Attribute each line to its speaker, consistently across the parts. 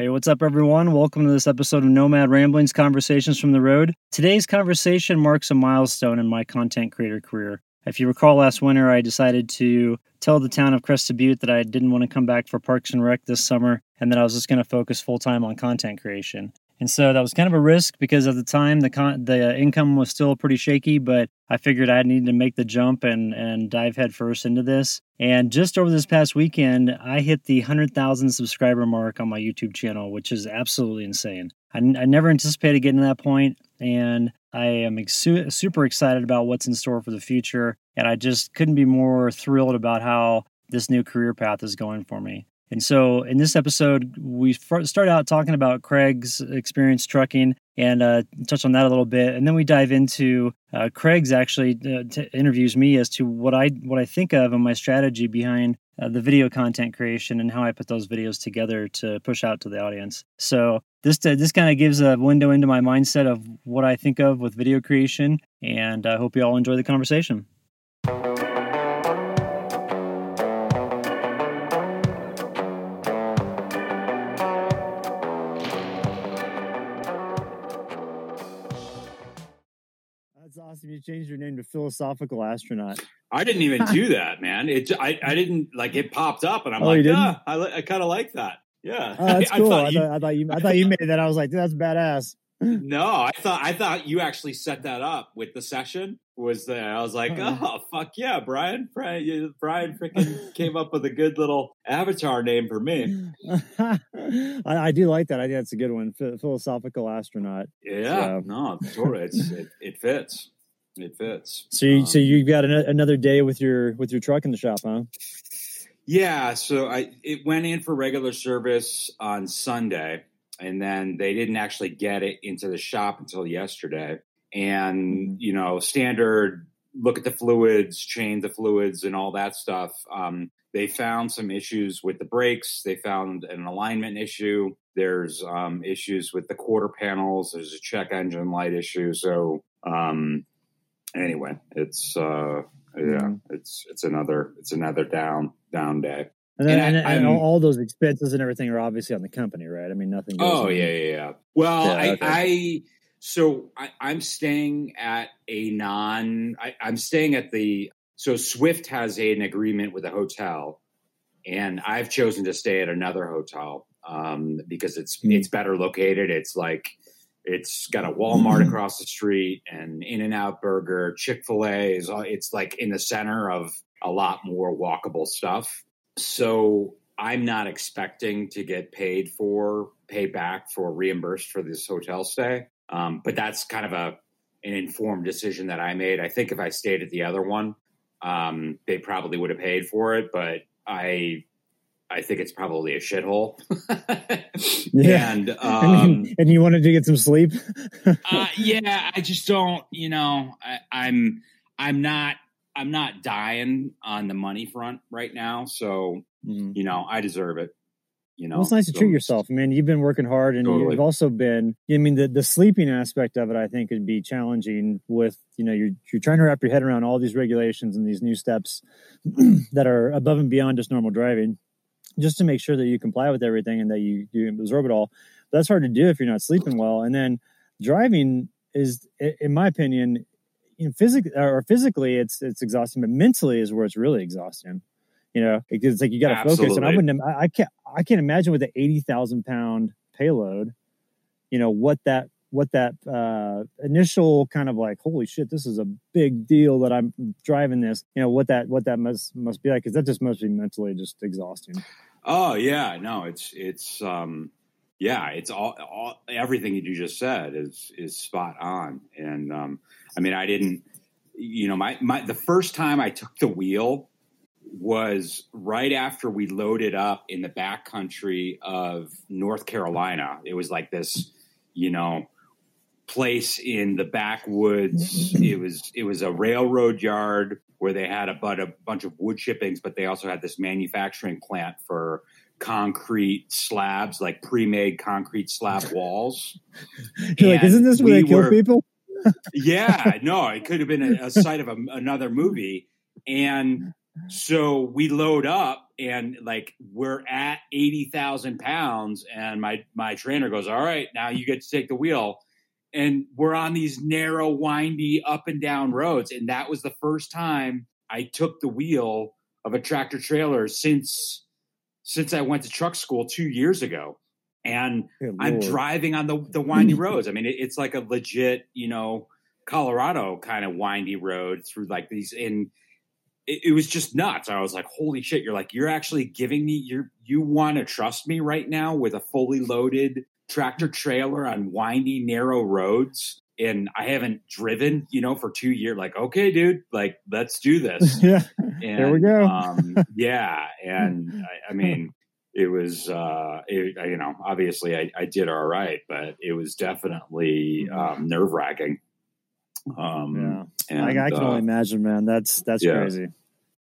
Speaker 1: Hey, what's up, everyone? Welcome to this episode of Nomad Ramblings Conversations from the Road. Today's conversation marks a milestone in my content creator career. If you recall last winter, I decided to tell the town of Crested Butte that I didn't want to come back for Parks and Rec this summer and that I was just going to focus full time on content creation. And so that was kind of a risk because at the time the con- the income was still pretty shaky, but I figured I needed to make the jump and and dive headfirst into this. And just over this past weekend, I hit the 100,000 subscriber mark on my YouTube channel, which is absolutely insane. I, I never anticipated getting to that point, and I am ex- super excited about what's in store for the future. And I just couldn't be more thrilled about how this new career path is going for me. And so, in this episode, we start out talking about Craig's experience trucking and uh, touch on that a little bit, and then we dive into uh, Craig's actually uh, t- interviews me as to what I what I think of and my strategy behind uh, the video content creation and how I put those videos together to push out to the audience. So this uh, this kind of gives a window into my mindset of what I think of with video creation, and I hope you all enjoy the conversation. Awesome. You changed your name to Philosophical Astronaut.
Speaker 2: I didn't even do that, man. It I, I didn't like it popped up, and I'm oh, like, yeah, I, I kind of like that. Yeah,
Speaker 1: oh, that's cool. I, I, thought, I, thought, you I thought you made that. I was like, that's badass.
Speaker 2: no, I thought I thought you actually set that up with the session. Was there? I was like, uh-huh. oh fuck yeah, Brian! Brian, Brian freaking came up with a good little avatar name for me.
Speaker 1: I, I, do like that. I think that's a good one. philosophical astronaut.
Speaker 2: Yeah, so. no, totally. It's, it, it fits. It fits.
Speaker 1: So, you, um, so you've got an, another day with your with your truck in the shop, huh?
Speaker 2: Yeah. So I it went in for regular service on Sunday, and then they didn't actually get it into the shop until yesterday. And mm-hmm. you know, standard look at the fluids, change the fluids, and all that stuff. Um, they found some issues with the brakes. They found an alignment issue. There's um, issues with the quarter panels. There's a check engine light issue. So um, anyway, it's uh, yeah, mm-hmm. it's it's another it's another down down day.
Speaker 1: And, then, and, and, and all those expenses and everything are obviously on the company, right? I mean, nothing.
Speaker 2: oh yeah, yeah, yeah. Well, yeah, I, okay. I so I, am staying at a non. I, I'm staying at the. So Swift has a, an agreement with a hotel, and I've chosen to stay at another hotel um, because it's mm. it's better located. It's like it's got a Walmart across the street and In and Out Burger, Chick fil A is it's like in the center of a lot more walkable stuff. So I'm not expecting to get paid for paid back for reimbursed for this hotel stay. Um, but that's kind of a an informed decision that I made. I think if I stayed at the other one, um, they probably would have paid for it, but I I think it's probably a shithole.
Speaker 1: yeah. And um, and you wanted to get some sleep.
Speaker 2: uh, yeah, I just don't. You know, I, I'm I'm not I'm not dying on the money front right now. So mm. you know, I deserve it. You know,
Speaker 1: well, it's nice to treat yourself. I mean, you've been working hard, and totally. you've also been. I mean, the the sleeping aspect of it, I think, would be challenging. With you know, you're you're trying to wrap your head around all these regulations and these new steps that are above and beyond just normal driving just to make sure that you comply with everything and that you, you absorb it all. But that's hard to do if you're not sleeping well. And then driving is, in my opinion, you know, physically or physically it's it's exhausting, but mentally is where it's really exhausting. You know, it's like you got to focus. And I wouldn't, I, I can't, I can't imagine with an eighty thousand pound payload, you know, what that what that uh, initial kind of like holy shit this is a big deal that i'm driving this you know what that what that must must be like because that just must be mentally just exhausting.
Speaker 2: Oh yeah no it's it's um yeah it's all, all everything that you just said is is spot on. And um i mean i didn't you know my my the first time i took the wheel was right after we loaded up in the back country of north carolina. It was like this you know place in the backwoods. Mm-hmm. it was it was a railroad yard where they had a, but a bunch of wood chippings, but they also had this manufacturing plant for concrete slabs, like pre-made concrete slab walls.
Speaker 1: You're like, isn't this where we they kill were, people?
Speaker 2: yeah, no, it could have been a, a site of a, another movie. And so we load up and like we're at 80,000 pounds and my, my trainer goes, all right, now you get to take the wheel. And we're on these narrow, windy up and down roads. And that was the first time I took the wheel of a tractor trailer since, since I went to truck school two years ago. And I'm driving on the, the windy roads. I mean, it, it's like a legit, you know, Colorado kind of windy road through like these in it, it, was just nuts. I was like, holy shit, you're like, you're actually giving me you're you want to trust me right now with a fully loaded tractor trailer on windy, narrow roads. And I haven't driven, you know, for two years. Like, okay, dude, like, let's do this.
Speaker 1: yeah.
Speaker 2: And,
Speaker 1: there we go.
Speaker 2: um, yeah. And I, I, mean, it was, uh, it, you know, obviously I, I, did all right, but it was definitely mm-hmm. um, nerve wracking.
Speaker 1: Um, yeah. And, I, I can uh, only imagine, man. That's, that's yeah. crazy.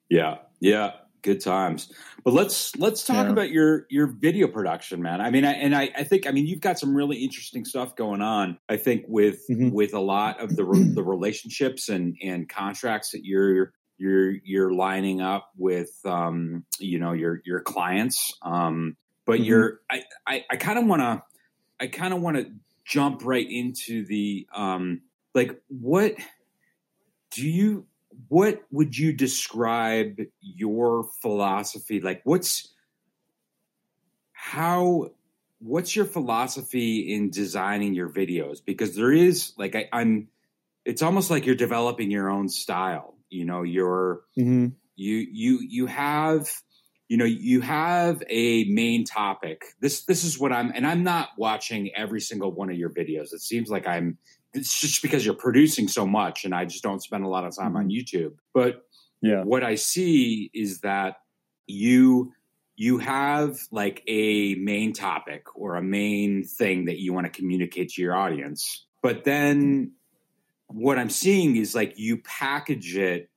Speaker 2: Yeah, yeah, good times. But let's let's talk yeah. about your your video production, man. I mean, I, and I, I think I mean you've got some really interesting stuff going on. I think with mm-hmm. with a lot of the the relationships and and contracts that you're you're you're lining up with um, you know your your clients. Um, but mm-hmm. you're I I, I kind of want to I kind of want to jump right into the um, like what do you what would you describe your philosophy? Like what's how what's your philosophy in designing your videos? Because there is like I, am it's almost like you're developing your own style you know you're mm-hmm. you you you have you know you have a main topic. This this is what i'm and i'm not watching every single one of your videos. It seems like i'm it's just because you're producing so much and I just don't spend a lot of time on mm-hmm. YouTube. But yeah. what I see is that you you have like a main topic or a main thing that you want to communicate to your audience. But then what I'm seeing is like you package it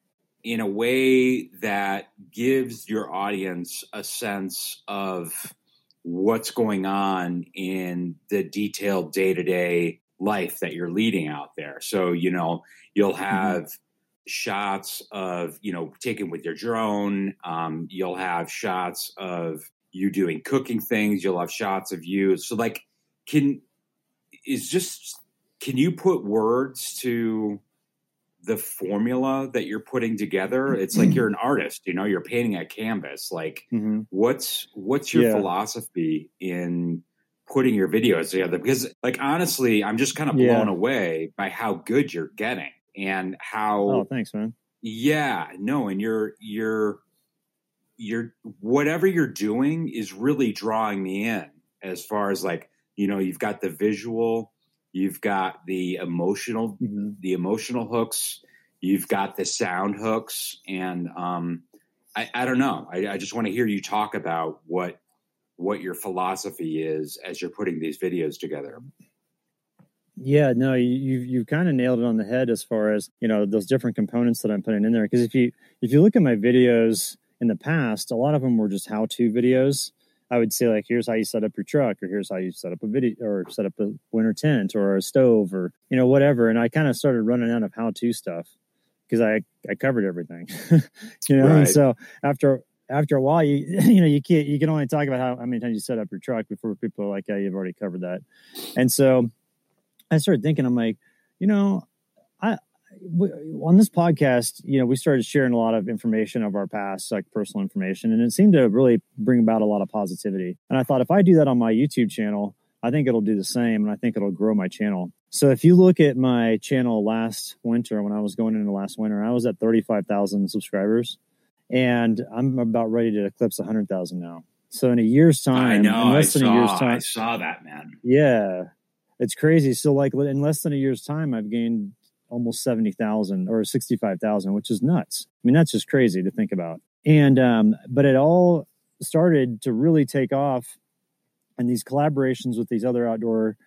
Speaker 2: in a way that gives your audience a sense of what's going on in the detailed day to day life that you're leading out there. So, you know, you'll mm-hmm. have mm-hmm. shots of, you know, taken with your drone. Um, you'll have shots of you doing cooking things. You'll have shots of you. So, like, can, is just, can you put words to the formula that you're putting together? It's like you're an artist, you know, you're painting a canvas. Like, mm-hmm. what's, what's your yeah. philosophy in, putting your videos together because like honestly i'm just kind of blown yeah. away by how good you're getting and how
Speaker 1: oh thanks man
Speaker 2: yeah no and you're you're you're whatever you're doing is really drawing me in as far as like you know you've got the visual you've got the emotional mm-hmm. the emotional hooks you've got the sound hooks and um i i don't know i, I just want to hear you talk about what what your philosophy is as you're putting these videos together.
Speaker 1: Yeah, no, you you kind of nailed it on the head as far as you know those different components that I'm putting in there. Because if you if you look at my videos in the past, a lot of them were just how to videos. I would say like, here's how you set up your truck, or here's how you set up a video, or set up a winter tent, or a stove, or you know whatever. And I kind of started running out of how to stuff because I I covered everything, you know. Right. And so after after a while, you you know you can't you can only talk about how, how many times you set up your truck before people are like, yeah, you've already covered that. And so I started thinking, I'm like, you know, I on this podcast, you know, we started sharing a lot of information of our past, like personal information, and it seemed to really bring about a lot of positivity. And I thought if I do that on my YouTube channel, I think it'll do the same, and I think it'll grow my channel. So if you look at my channel last winter, when I was going into last winter, I was at 35,000 subscribers and I'm about ready to eclipse 100,000 now. So in a year's time,
Speaker 2: I know, in less I than saw, a year's time, I saw that man.
Speaker 1: Yeah, it's crazy. So like in less than a year's time, I've gained almost 70,000 or 65,000, which is nuts. I mean, that's just crazy to think about. And, um, but it all started to really take off and these collaborations with these other outdoor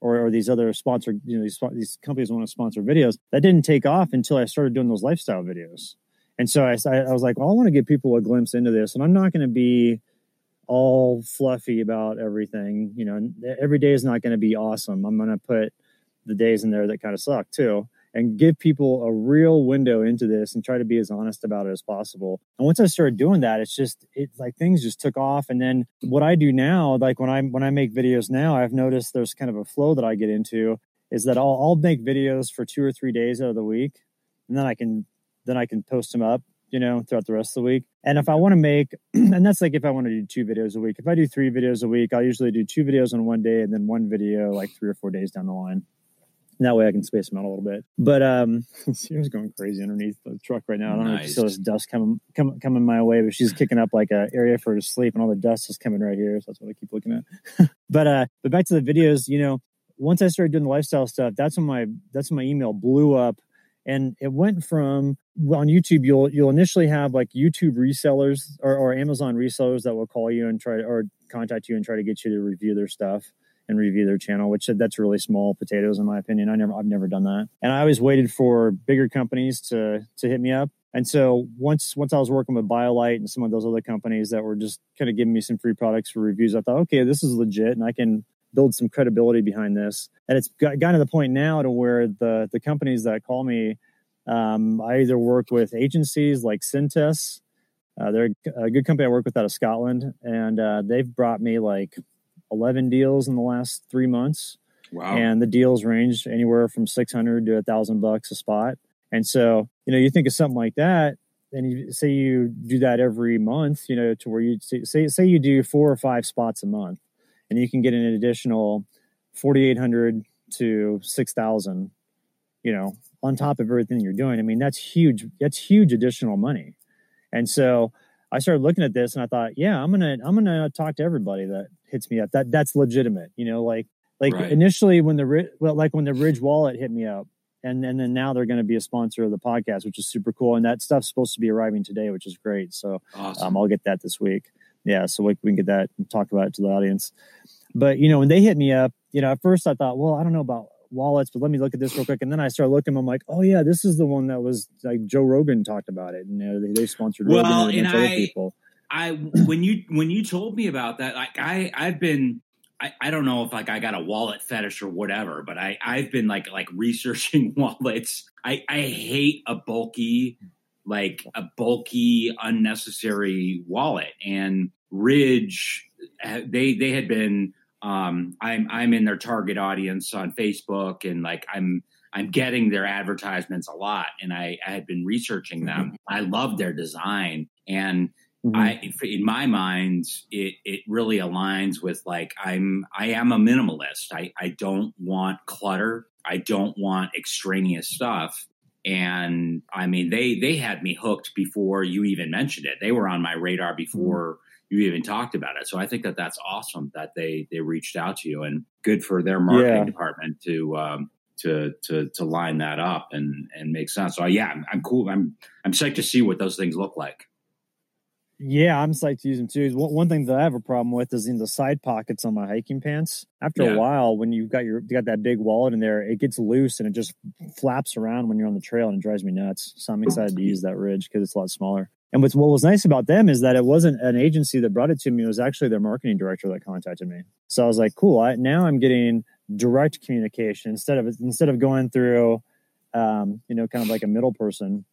Speaker 1: or, or these other sponsored, you know, these, these companies want to sponsor videos that didn't take off until I started doing those lifestyle videos. And so I, I was like, well, I want to give people a glimpse into this, and I'm not going to be all fluffy about everything. You know, every day is not going to be awesome. I'm going to put the days in there that kind of suck too. and give people a real window into this and try to be as honest about it as possible. And once I started doing that, it's just it's like things just took off. And then what I do now, like when I when I make videos now, I've noticed there's kind of a flow that I get into is that I'll I'll make videos for two or three days out of the week, and then I can then I can post them up you know, throughout the rest of the week. And if I want to make, and that's like if I want to do two videos a week. If I do three videos a week, I'll usually do two videos on one day and then one video like three or four days down the line. And that way I can space them out a little bit. But um Sierra's going crazy underneath the truck right now. I don't nice. know if you see this dust coming coming coming my way, but she's kicking up like a area for her to sleep and all the dust is coming right here. So that's what I keep looking at. but uh but back to the videos, you know, once I started doing the lifestyle stuff, that's when my that's when my email blew up and it went from on YouTube you'll you'll initially have like YouTube resellers or, or Amazon resellers that will call you and try or contact you and try to get you to review their stuff and review their channel, which that's really small potatoes in my opinion. I never I've never done that. And I always waited for bigger companies to to hit me up. And so once once I was working with BioLite and some of those other companies that were just kind of giving me some free products for reviews, I thought, okay, this is legit and I can build some credibility behind this. And it's got, gotten to the point now to where the the companies that call me, um, I either work with agencies like Synthes. Uh, they're a good company I work with out of Scotland, and uh, they've brought me like 11 deals in the last three months. Wow. And the deals range anywhere from 600 to a thousand bucks a spot. And so, you know, you think of something like that, and you say you do that every month, you know, to where you say, say you do four or five spots a month and you can get an additional 4800 to 6000 you know on top of everything you're doing. I mean that's huge that's huge additional money. And so i started looking at this and i thought yeah i'm gonna i'm gonna talk to everybody that hits me up. That that's legitimate you know like like right. initially when the well like when the ridge wallet hit me up and and then now they're going to be a sponsor of the podcast which is super cool and that stuff's supposed to be arriving today which is great. So awesome. um, i'll get that this week yeah, so we, we can get that and talk about it to the audience. But you know, when they hit me up, you know, at first I thought, well, I don't know about wallets, but let me look at this real quick. And then I started looking. I'm like, oh yeah, this is the one that was like Joe Rogan talked about it, and you know, they, they sponsored well, Rogan and, and I, people.
Speaker 2: I when you when you told me about that, like I I've been I, I don't know if like I got a wallet fetish or whatever, but I I've been like like researching wallets. I I hate a bulky like a bulky unnecessary wallet and Ridge, uh, they they had been. Um, I'm I'm in their target audience on Facebook, and like I'm I'm getting their advertisements a lot, and I, I had been researching them. Mm-hmm. I love their design, and mm-hmm. I in my mind it it really aligns with like I'm I am a minimalist. I I don't want clutter. I don't want extraneous stuff. And I mean, they they had me hooked before you even mentioned it. They were on my radar mm-hmm. before you even talked about it. So I think that that's awesome that they they reached out to you and good for their marketing yeah. department to um, to to to line that up and and make sense. So yeah, I'm, I'm cool. I'm I'm psyched to see what those things look like.
Speaker 1: Yeah, I'm psyched to use them too. One, one thing that I have a problem with is in the side pockets on my hiking pants. After yeah. a while, when you've got your you got that big wallet in there, it gets loose and it just flaps around when you're on the trail and it drives me nuts. So I'm excited to use that ridge because it's a lot smaller. And what's, what was nice about them is that it wasn't an agency that brought it to me. It was actually their marketing director that contacted me. So I was like, cool. I, now I'm getting direct communication instead of instead of going through, um, you know, kind of like a middle person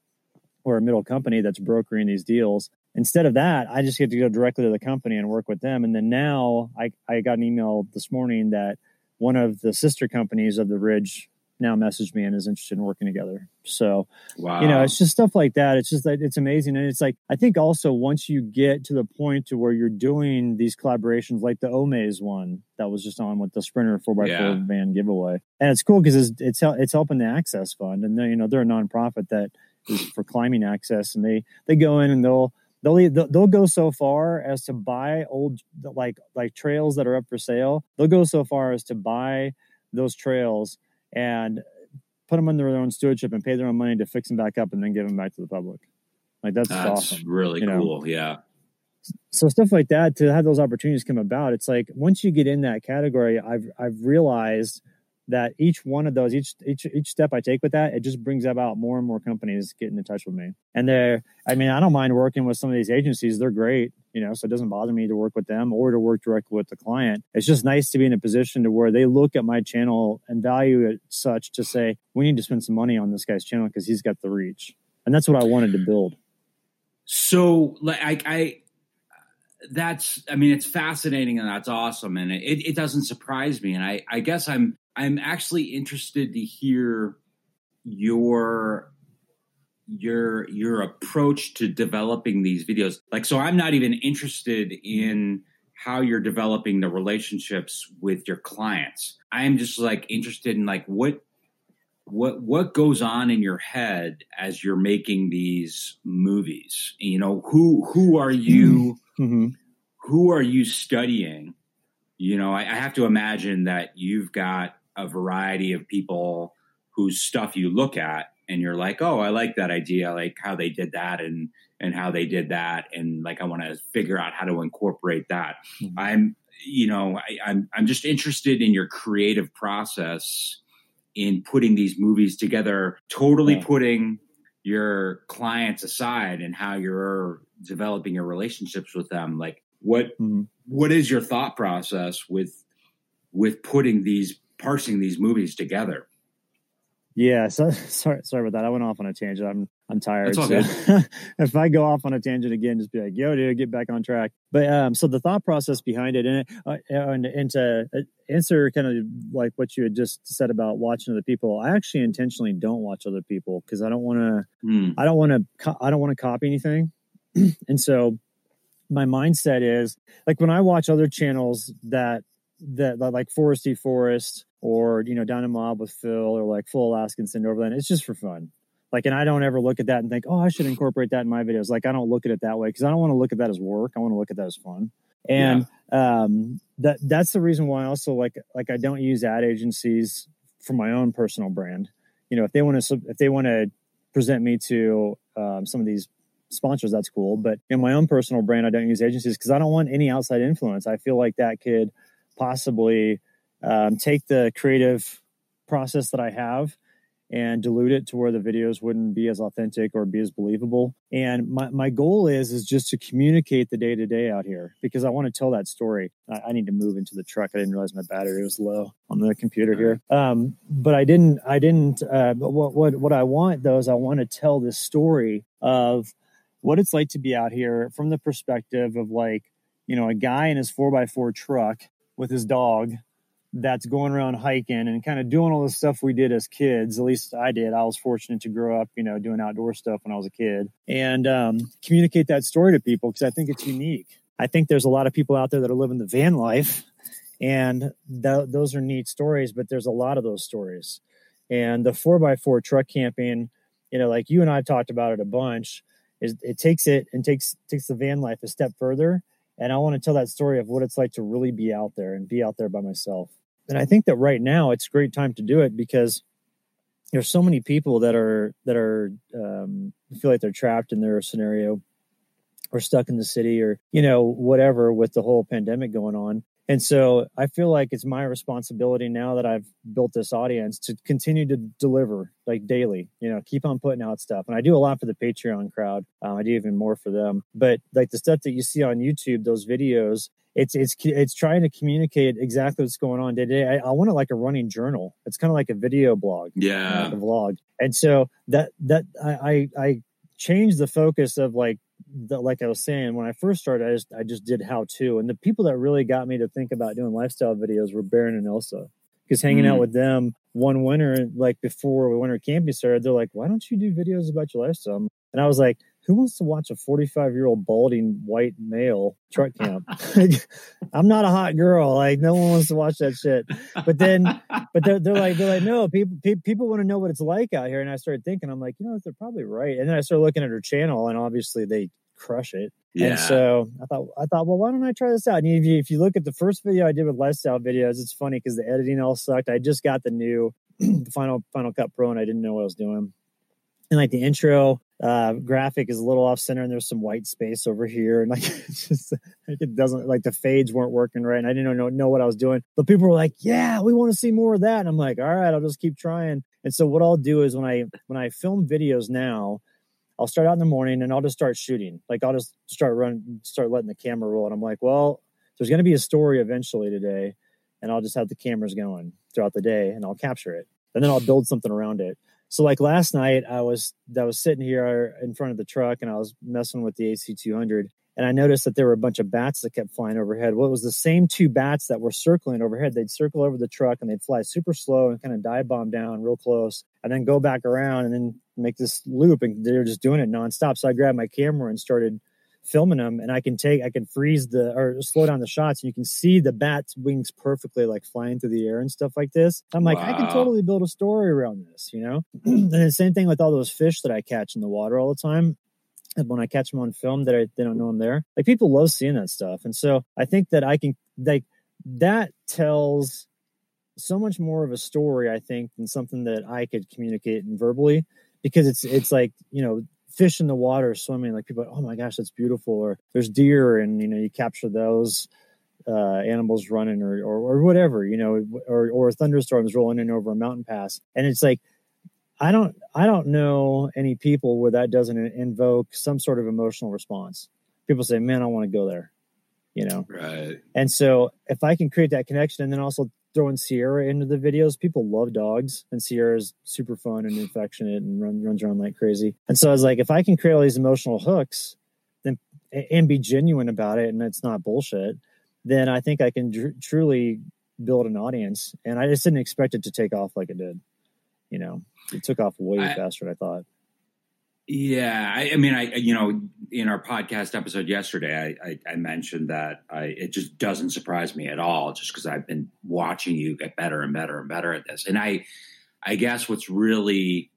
Speaker 1: or a middle company that's brokering these deals. Instead of that, I just get to go directly to the company and work with them. And then now I, I got an email this morning that one of the sister companies of the Ridge now messaged me and is interested in working together. So, wow. you know, it's just stuff like that. It's just like it's amazing, and it's like I think also once you get to the point to where you're doing these collaborations, like the Omaze one that was just on with the Sprinter four x four van giveaway, and it's cool because it's it's it's helping the Access Fund, and you know they're a nonprofit that is for climbing access, and they they go in and they'll. They'll, they'll go so far as to buy old like like trails that are up for sale. They'll go so far as to buy those trails and put them under their own stewardship and pay their own money to fix them back up and then give them back to the public. Like that's, that's awesome.
Speaker 2: Really cool. Know? Yeah.
Speaker 1: So stuff like that to have those opportunities come about. It's like once you get in that category, I've I've realized that each one of those, each each each step I take with that, it just brings about more and more companies getting in touch with me. And they're, I mean, I don't mind working with some of these agencies; they're great, you know. So it doesn't bother me to work with them or to work directly with the client. It's just nice to be in a position to where they look at my channel and value it such to say, we need to spend some money on this guy's channel because he's got the reach, and that's what I wanted to build.
Speaker 2: So, like, I that's i mean it's fascinating and that's awesome. And it, it doesn't surprise me. And i i guess i'm i'm actually interested to hear your your your approach to developing these videos. Like so i'm not even interested in how you're developing the relationships with your clients. I'm just like interested in like what what what goes on in your head as you're making these movies you know who who are you mm-hmm. who are you studying you know I, I, have to imagine that you've got a variety of people whose stuff you look at and you're like oh i like that idea like how they did that and and how they did that and like i want to figure out how to incorporate that mm-hmm. i'm you know I, I'm, I'm just interested in your creative process in putting these movies together, totally yeah. putting your clients aside and how you're developing your relationships with them. Like what mm-hmm. what is your thought process with with putting these parsing these movies together?
Speaker 1: Yeah, so sorry, sorry about that. I went off on a tangent. I'm I'm tired. So if I go off on a tangent again, just be like, "Yo, dude, get back on track." But um, so the thought process behind it, and uh, and, and to uh, answer kind of like what you had just said about watching other people, I actually intentionally don't watch other people because I don't want to. Mm. I don't want to. Co- I don't want to copy anything, and so my mindset is like when I watch other channels that that like Foresty Forest or you know down in Mob with Phil or like Full Alaskan Send Overland. It's just for fun. Like, and I don't ever look at that and think, oh, I should incorporate that in my videos. Like, I don't look at it that way because I don't want to look at that as work. I want to look at that as fun. And yeah. um, that that's the reason why I also like like I don't use ad agencies for my own personal brand. You know, if they want to if they want to present me to um, some of these sponsors, that's cool. But in my own personal brand, I don't use agencies because I don't want any outside influence. I feel like that could possibly um, take the creative process that I have and dilute it to where the videos wouldn't be as authentic or be as believable. And my, my goal is is just to communicate the day to day out here because I want to tell that story. I, I, need to move into the truck. I didn't realize my battery was low on the computer here. Um, but I didn't I didn't uh, but what what what I want though is I want to tell this story of what it's like to be out here from the perspective of like, you know, a guy in his four by four truck with his dog that's going around hiking and kind of doing all the stuff we did as kids. At least I did. I was fortunate to grow up, you know, doing outdoor stuff when I was a kid and um, communicate that story to people because I think it's unique. I think there's a lot of people out there that are living the van life and th- those are neat stories, but there's a lot of those stories. And the four by four truck camping, you know, like you and I talked about it a bunch, is it takes it and takes takes the van life a step further. And I want to tell that story of what it's like to really be out there and be out there by myself and I think that right now it's a great time to do it because there's so many people that are that are um, feel like they're trapped in their scenario or stuck in the city or you know whatever with the whole pandemic going on and so i feel like it's my responsibility now that i've built this audience to continue to deliver like daily you know keep on putting out stuff and i do a lot for the patreon crowd um, i do even more for them but like the stuff that you see on youtube those videos it's it's it's trying to communicate exactly what's going on today. I, I want it like a running journal. It's kind of like a video blog,
Speaker 2: yeah,
Speaker 1: like a vlog. And so that that I I, I changed the focus of like the, like I was saying when I first started. I just I just did how to, and the people that really got me to think about doing lifestyle videos were Baron and Elsa. Because hanging mm. out with them one winter, like before we winter camping started, they're like, "Why don't you do videos about your lifestyle?" And I was like, who wants to watch a 45 year old balding white male truck camp? I'm not a hot girl. Like no one wants to watch that shit. But then, but they're, they're like, they're like, no, people, people, people want to know what it's like out here. And I started thinking, I'm like, you know, they're probably right. And then I started looking at her channel and obviously they crush it. Yeah. And so I thought, I thought, well, why don't I try this out? And if you, if you look at the first video I did with lifestyle videos, it's funny because the editing all sucked. I just got the new, the final, Final Cut Pro and I didn't know what I was doing and like the intro uh, graphic is a little off center and there's some white space over here and like just like it doesn't like the fades weren't working right and I didn't know know what I was doing. But people were like, "Yeah, we want to see more of that." And I'm like, "All right, I'll just keep trying." And so what I'll do is when I when I film videos now, I'll start out in the morning and I'll just start shooting. Like I'll just start running, start letting the camera roll. And I'm like, well, there's going to be a story eventually today, and I'll just have the cameras going throughout the day and I'll capture it, and then I'll build something around it. So like last night, I was I was sitting here uh, in front of the truck and I was messing with the AC200, and I noticed that there were a bunch of bats that kept flying overhead. Well, it was the same two bats that were circling overhead. They'd circle over the truck and they'd fly super slow and kind of dive bomb down real close, and then go back around and then make this loop. And they were just doing it nonstop. So I grabbed my camera and started filming them and I can take I can freeze the or slow down the shots and you can see the bat's wings perfectly like flying through the air and stuff like this. I'm like, wow. I can totally build a story around this, you know? and the same thing with all those fish that I catch in the water all the time. When I catch them on film that I they don't know I'm there. Like people love seeing that stuff. And so I think that I can like that tells so much more of a story, I think, than something that I could communicate in verbally because it's it's like, you know, fish in the water swimming like people oh my gosh that's beautiful or there's deer and you know you capture those uh, animals running or, or, or whatever you know or or thunderstorms rolling in over a mountain pass. And it's like i don't i don't know any people where that doesn't invoke some sort of emotional response. People say man i want to go there you know?
Speaker 2: Right.
Speaker 1: And so if i can create that connection and then also throwing Sierra into the videos. People love dogs, and Sierra's super fun and affectionate and run, runs around like crazy. And so I was like, if I can create all these emotional hooks, then and be genuine about it, and it's not bullshit, then I think I can dr- truly build an audience. And I just didn't expect it to take off like it did. You know, it took off way I, faster than I thought.
Speaker 2: Yeah, I, I, mean, I you know, in our podcast episode yesterday, I, I, I mentioned that I, it just doesn't surprise me at all, just because I've been watching you get better and better and better at this. And I, I guess what's really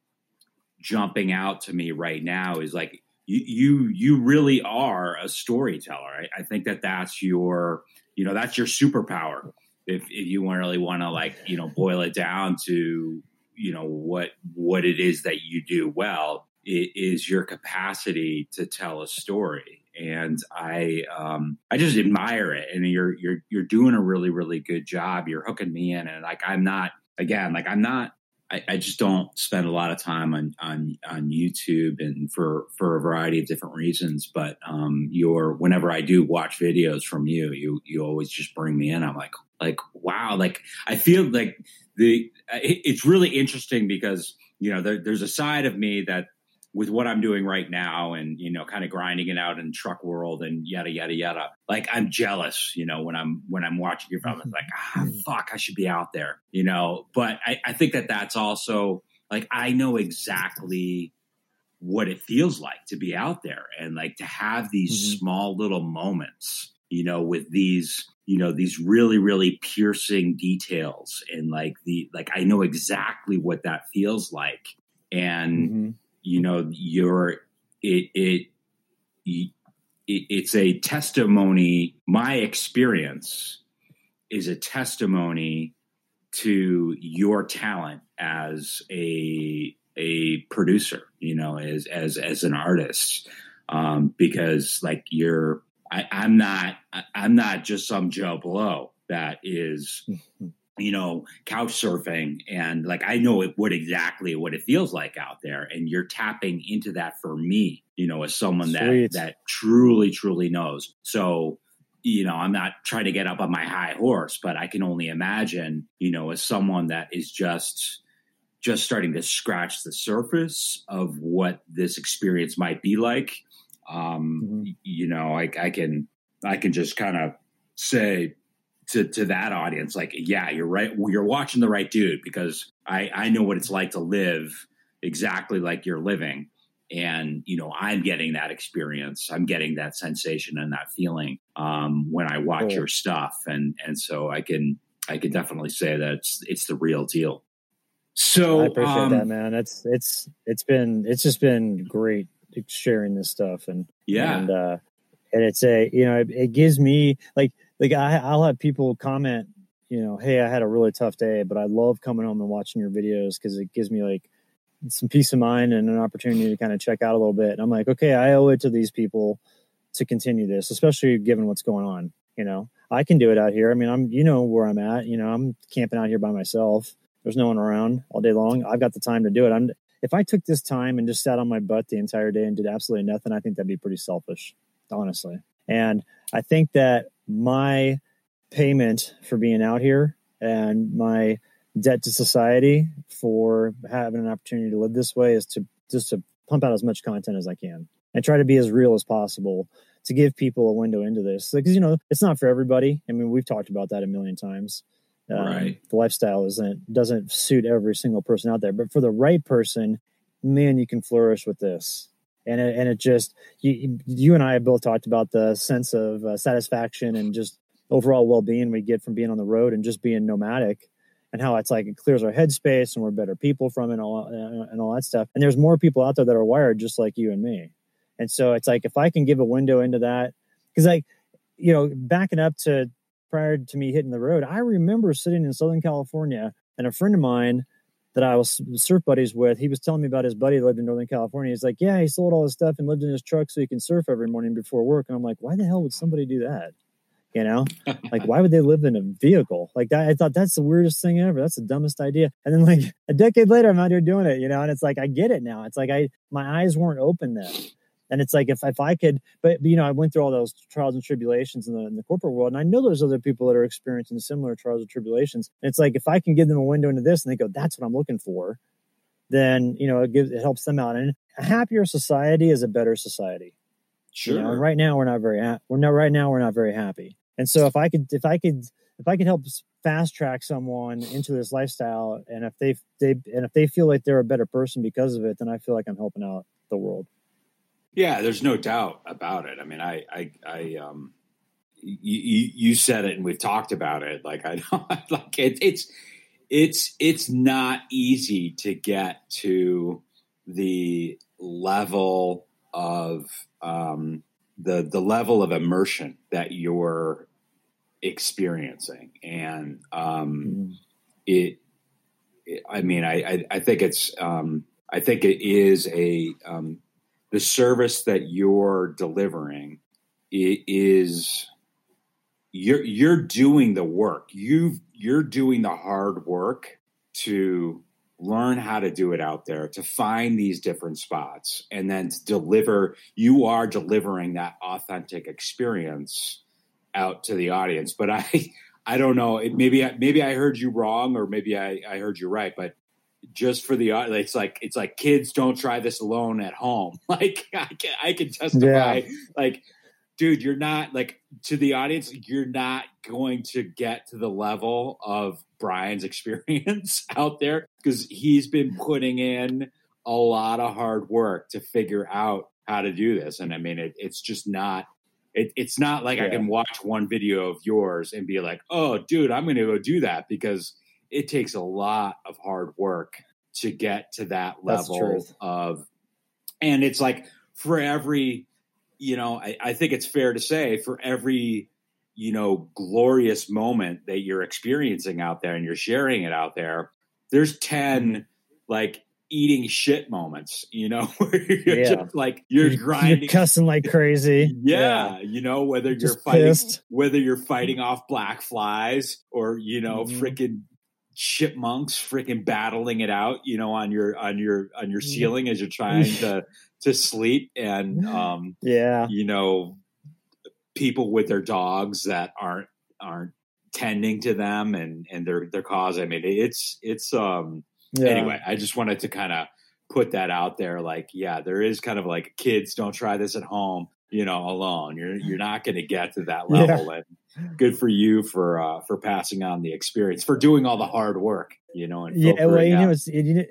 Speaker 2: jumping out to me right now is like you you you really are a storyteller. I, think that that's your you know that's your superpower. If if you really want to like you know boil it down to you know what what it is that you do well is your capacity to tell a story. And i um i just admire it. And you're you're you're doing a really really good job. You're hooking me in. And like i'm not again like i'm not I, I just don't spend a lot of time on on on YouTube and for for a variety of different reasons. But um, your whenever I do watch videos from you, you you always just bring me in. I'm like like wow, like I feel like the it, it's really interesting because you know there, there's a side of me that with what I'm doing right now and, you know, kind of grinding it out in truck world and yada, yada, yada. Like I'm jealous, you know, when I'm, when I'm watching your film, it's like, ah, mm-hmm. fuck, I should be out there, you know, but I, I think that that's also like, I know exactly what it feels like to be out there and like to have these mm-hmm. small little moments, you know, with these, you know, these really, really piercing details and like the, like, I know exactly what that feels like. And, mm-hmm you know you're it it, it it's a testimony. My experience is a testimony to your talent as a a producer you know as as as an artist. Um because like you're I, i'm not i'm not just some joe blow that is you know, couch surfing and like I know it, what exactly what it feels like out there, and you're tapping into that for me, you know, as someone Sweet. that that truly, truly knows. So, you know, I'm not trying to get up on my high horse, but I can only imagine, you know, as someone that is just just starting to scratch the surface of what this experience might be like. Um, mm-hmm. you know, I, I can I can just kind of say to to that audience like yeah you're right you're watching the right dude because i i know what it's like to live exactly like you're living. And you know i'm getting that experience. I'm getting that sensation and that feeling um, when i watch cool. your stuff. And and so i can i can definitely say that it's it's the real deal. So
Speaker 1: i appreciate um, that man. It's it's it's been it's just been great sharing this stuff. And
Speaker 2: yeah.
Speaker 1: and uh and it's a you know it, it gives me like like I, I'll have people comment, you know, hey, I had a really tough day, but I love coming home and watching your videos because it gives me like some peace of mind and an opportunity to kind of check out a little bit. And I'm like, okay, I owe it to these people to continue this, especially given what's going on. You know, I can do it out here. I mean, I'm, you know, where I'm at. You know, I'm camping out here by myself. There's no one around all day long. I've got the time to do it. I'm, if I took this time and just sat on my butt the entire day and did absolutely nothing, I think that'd be pretty selfish, honestly. And I think that my payment for being out here and my debt to society for having an opportunity to live this way is to just to pump out as much content as I can and try to be as real as possible to give people a window into this. Because you know it's not for everybody. I mean we've talked about that a million times.
Speaker 2: Um, right.
Speaker 1: the lifestyle isn't doesn't suit every single person out there but for the right person man you can flourish with this and it, and it just you, you and i have both talked about the sense of uh, satisfaction and just overall well-being we get from being on the road and just being nomadic and how it's like it clears our headspace and we're better people from it and all, and all that stuff. And there's more people out there that are wired just like you and me. And so it's like if I can give a window into that, because like, you know, backing up to prior to me hitting the road, I remember sitting in Southern California and a friend of mine that I was surf buddies with, he was telling me about his buddy that lived in Northern California. He's like, Yeah, he sold all his stuff and lived in his truck so he can surf every morning before work. And I'm like, Why the hell would somebody do that? You know, like why would they live in a vehicle like that? I thought that's the weirdest thing ever. That's the dumbest idea. And then like a decade later, I'm out here doing it, you know, and it's like I get it now. It's like I my eyes weren't open then. And it's like if, if I could, but you know, I went through all those trials and tribulations in the, in the corporate world, and I know there's other people that are experiencing similar trials and tribulations. And it's like if I can give them a window into this, and they go, "That's what I'm looking for," then you know it gives it helps them out. And a happier society is a better society.
Speaker 2: Sure.
Speaker 1: You know? And right now we're not very ha- we're not right now we're not very happy. And so if I could if I could if I could help fast track someone into this lifestyle, and if they they and if they feel like they're a better person because of it, then I feel like I'm helping out the world.
Speaker 2: Yeah, there's no doubt about it. I mean, I, I, I, um, you, you said it, and we've talked about it. Like I don't like it, it's, it's, it's not easy to get to the level of um, the the level of immersion that you're experiencing, and um, mm. it, it, I mean, I, I, I think it's, um, I think it is a um, the service that you're delivering is you're you're doing the work. You you're doing the hard work to learn how to do it out there, to find these different spots, and then to deliver. You are delivering that authentic experience out to the audience. But I I don't know. Maybe maybe I heard you wrong, or maybe I, I heard you right. But just for the it's like it's like kids don't try this alone at home like i can, I can testify yeah. like dude you're not like to the audience you're not going to get to the level of brian's experience out there because he's been putting in a lot of hard work to figure out how to do this and i mean it, it's just not it, it's not like yeah. i can watch one video of yours and be like oh dude i'm gonna go do that because it takes a lot of hard work to get to that level of and it's like for every you know I, I, think it's fair to say for every you know glorious moment that you're experiencing out there and you're sharing it out there there's 10 mm-hmm. like eating shit moments, you know, where you're yeah. just like you're, you're grinding,
Speaker 1: you're cussing like crazy.
Speaker 2: Yeah, yeah. you know, whether you're fighting, pissed. whether you're fighting off black flies or you know, mm-hmm. freaking chipmunks freaking battling it out, you know, on your on your on your mm. ceiling as you're trying to to sleep and um
Speaker 1: yeah,
Speaker 2: you know, people with their dogs that aren't aren't tending to them and and their their cause. I mean, it's it's um yeah. anyway, I just wanted to kind of put that out there like yeah, there is kind of like kids don't try this at home you know alone you're you're not going to get to that level yeah. and good for you for uh, for passing on the experience for doing all the hard work you know and
Speaker 1: yeah well you out. know it's it, you know,